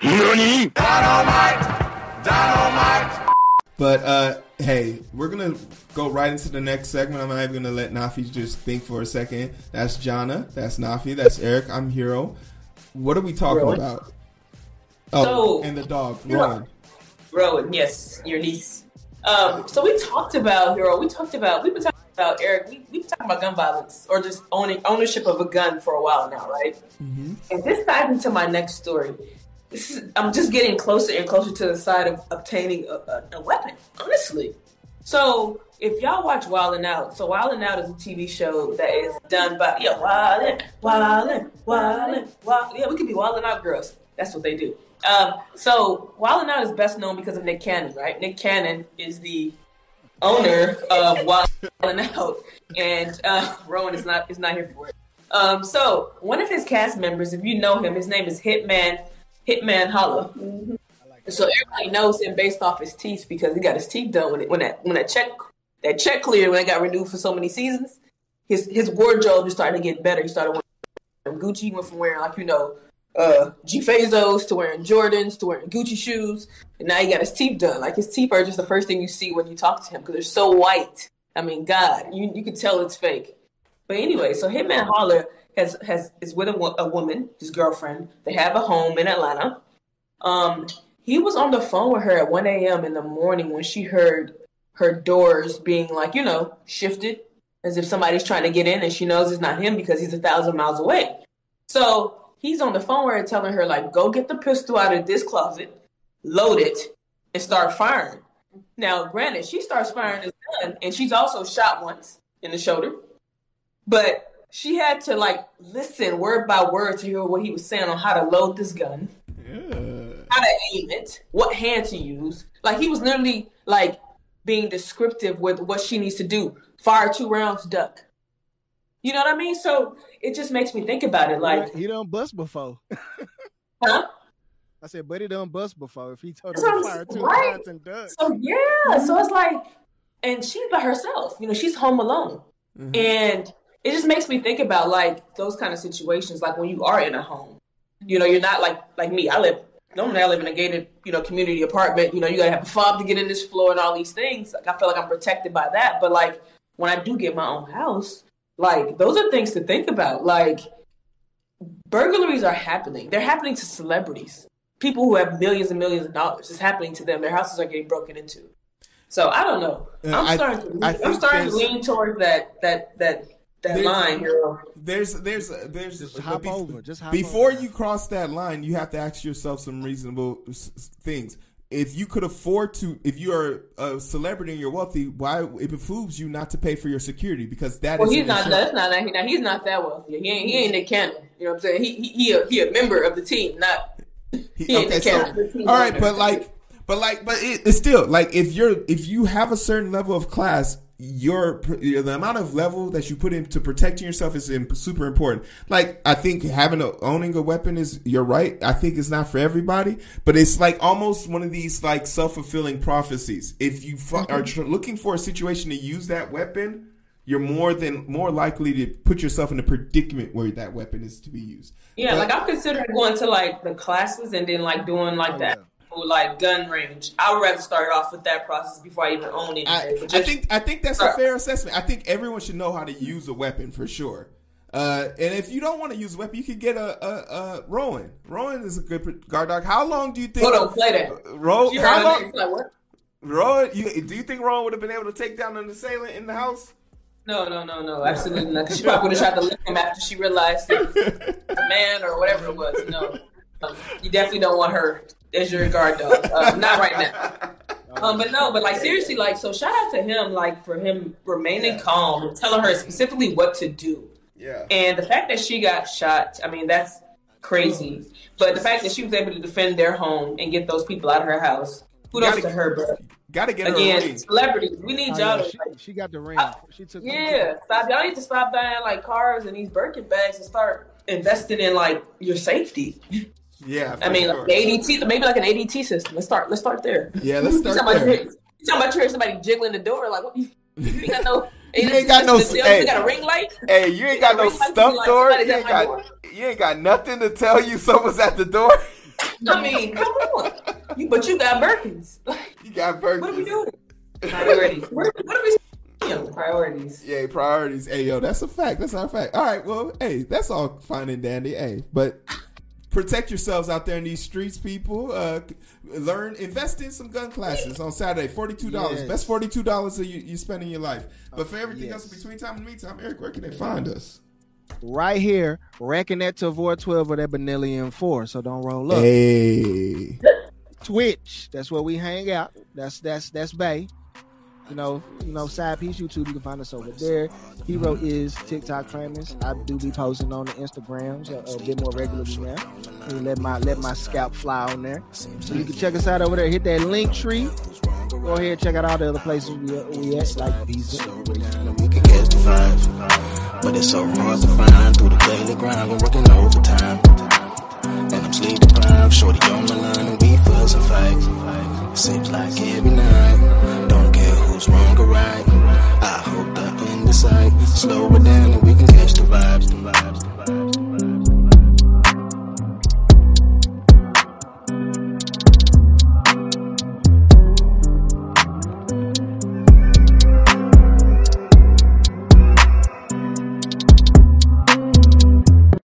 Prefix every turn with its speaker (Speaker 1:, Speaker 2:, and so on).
Speaker 1: Dynamite!
Speaker 2: Dynamite! But uh, hey, we're gonna go right into the next segment. I'm not even gonna let Nafi just think for a second. That's Jana. That's Nafi. That's Eric. I'm Hero. What are we talking really? about? Oh, so, and the dog, Rowan.
Speaker 3: Rowan, yes, your niece. Um, so we talked about Hero. We talked about we've been talking about Eric. We, we've been talking about gun violence or just owning ownership of a gun for a while now, right? Mm-hmm. And this ties into my next story this is, I'm just getting closer and closer to the side of obtaining a, a, a weapon, honestly. So if y'all watch Wild 'N Out, so Wild 'N Out is a TV show that is done by yeah, Wildin', Wildin', Wildin', Wildin'. Yeah, we could be Wild 'N Out girls. That's what they do. Um, so Wild 'N Out is best known because of Nick Cannon, right? Nick Cannon is the owner of Wild 'N Out, and uh, Rowan is not is not here for it. Um, so one of his cast members, if you know him, his name is Hitman Hitman Holla. Mm-hmm. So everybody knows him based off his teeth because he got his teeth done when it, when that when that check that check cleared when it got renewed for so many seasons. His his wardrobe just started to get better. He started wearing Gucci. He went from wearing like you know uh G Fazos to wearing Jordans to wearing Gucci shoes, and now he got his teeth done. Like his teeth are just the first thing you see when you talk to him because they're so white. I mean, God, you you can tell it's fake. But anyway, so Hitman Holla has has is with a, a woman, his girlfriend. They have a home in Atlanta. Um, he was on the phone with her at 1 a.m. in the morning when she heard her doors being like, you know, shifted as if somebody's trying to get in and she knows it's not him because he's a thousand miles away. So he's on the phone with her telling her, like, go get the pistol out of this closet, load it, and start firing. Now, granted, she starts firing his gun and she's also shot once in the shoulder. But she had to like listen word by word to hear what he was saying on how to load this gun, yeah. how to aim it, what hand to use. Like he was literally like being descriptive with what she needs to do. Fire two rounds, duck. You know what I mean? So it just makes me think about it. Like
Speaker 4: he done bust before.
Speaker 3: huh?
Speaker 4: I said, but he done bust before. If he told her to fire two right? rounds and duck.
Speaker 3: So yeah, so it's like, and she's by herself. You know, she's home alone, mm-hmm. and it just makes me think about like those kind of situations, like when you are in a home. You know, you're not like like me. I live normally I live in a gated, you know, community apartment. You know, you gotta have a fob to get in this floor and all these things. Like I feel like I'm protected by that. But like when I do get my own house, like those are things to think about. Like burglaries are happening. They're happening to celebrities. People who have millions and millions of dollars. It's happening to them. Their houses are getting broken into. So I don't know. I'm starting to I'm starting to lean towards that that that that there's, line,
Speaker 2: There's there's there's
Speaker 4: just hop be, over. Just hop
Speaker 2: before
Speaker 4: over.
Speaker 2: you cross that line, you have to ask yourself some reasonable things. If you could afford to, if you are a celebrity and you're wealthy, why it behooves you not to pay for your security because that
Speaker 3: well, he's not. That's not. Now he's not that wealthy. He ain't. He ain't the Cannon. You know what I'm saying? He he he a, he a member of the team, not. He, he okay,
Speaker 2: so all right, but like, but like, but it, it's still like if you're if you have a certain level of class your the amount of level that you put into protecting yourself is super important. Like I think having a owning a weapon is you're right. I think it's not for everybody, but it's like almost one of these like self fulfilling prophecies. If you mm-hmm. are tr- looking for a situation to use that weapon, you're more than more likely to put yourself in a predicament where that weapon is to be used.
Speaker 3: Yeah, but, like I'm considering going to like the classes and then like doing like oh, that. Yeah like gun range. I would rather start off with that process before I even own it.
Speaker 2: I, I, think I think that's start. a fair assessment. I think everyone should know how to use a weapon for sure. Uh, and if you don't want to use a weapon, you can get a, a, a Rowan. Rowan is a good guard dog. How long do you think?
Speaker 3: Hold on, play that.
Speaker 2: Uh, Rowan, how long? Like. Rowan, you, do you think Rowan would have been able to take down an assailant in the house?
Speaker 3: No, no, no, no, absolutely not. She probably would have tried to lift him after she realized it was a man or whatever it was. No, um, you definitely don't want her as your guard dog. Uh, not right now. Um, but no, but like seriously, like so. Shout out to him, like for him remaining yeah. calm and telling her specifically what to do.
Speaker 2: Yeah.
Speaker 3: And the fact that she got shot, I mean, that's crazy. But the fact that she was able to defend their home and get those people out of her house, kudos to her. But
Speaker 2: gotta get
Speaker 3: again, celebrities. We need oh, y'all.
Speaker 4: She, like, she, got the ring. she took.
Speaker 3: Yeah, stop. Y'all need to stop buying like cars and these Birkin bags and start investing in like your safety.
Speaker 2: Yeah,
Speaker 3: I mean, sure. like ADT, maybe like an ADT system. Let's start. Let's start there.
Speaker 2: Yeah, let's start you there.
Speaker 3: you talking about hearing somebody jiggling the door? Like, what? You, you got no.
Speaker 2: You ain't got no.
Speaker 3: Hey, you got a ring light.
Speaker 2: Hey, you ain't got no stuff door. You ain't got. You ain't got nothing to tell you someone's at the door.
Speaker 3: I mean, come on. You, but you got Birkins.
Speaker 2: You got Birkins.
Speaker 3: What are we doing? Priorities. what are we priorities?
Speaker 2: Yeah, priorities. Hey, yo, that's a fact. That's our fact. All right, well, hey, that's all fine and dandy. Hey, but protect yourselves out there in these streets, people. Uh, learn, invest in some gun classes on Saturday. Forty-two dollars, yes. best forty-two dollars that you, you spend in your life. But for everything yes. else between time and meantime, Eric, where can they find us?
Speaker 4: Right here, ranking that Tavor 12 or that Benelli M4, so don't roll up.
Speaker 2: Hey.
Speaker 4: Twitch, that's where we hang out. That's that's that's Bay you know, you know, side piece YouTube. You can find us over there. Hero is TikTok famous. I do be posting on the Instagrams a, a bit more regularly now. And let my let my scalp fly on there. So you can check us out over there. Hit that link tree. Go ahead, check out all the other places we, uh, we at, like Visa. But it's so hard to find through the daily grind. We're working overtime, and I'm sleep deprived. Shorty on my line, and we fuss and fight. Seems like every night Slow it down and we can catch the vibes.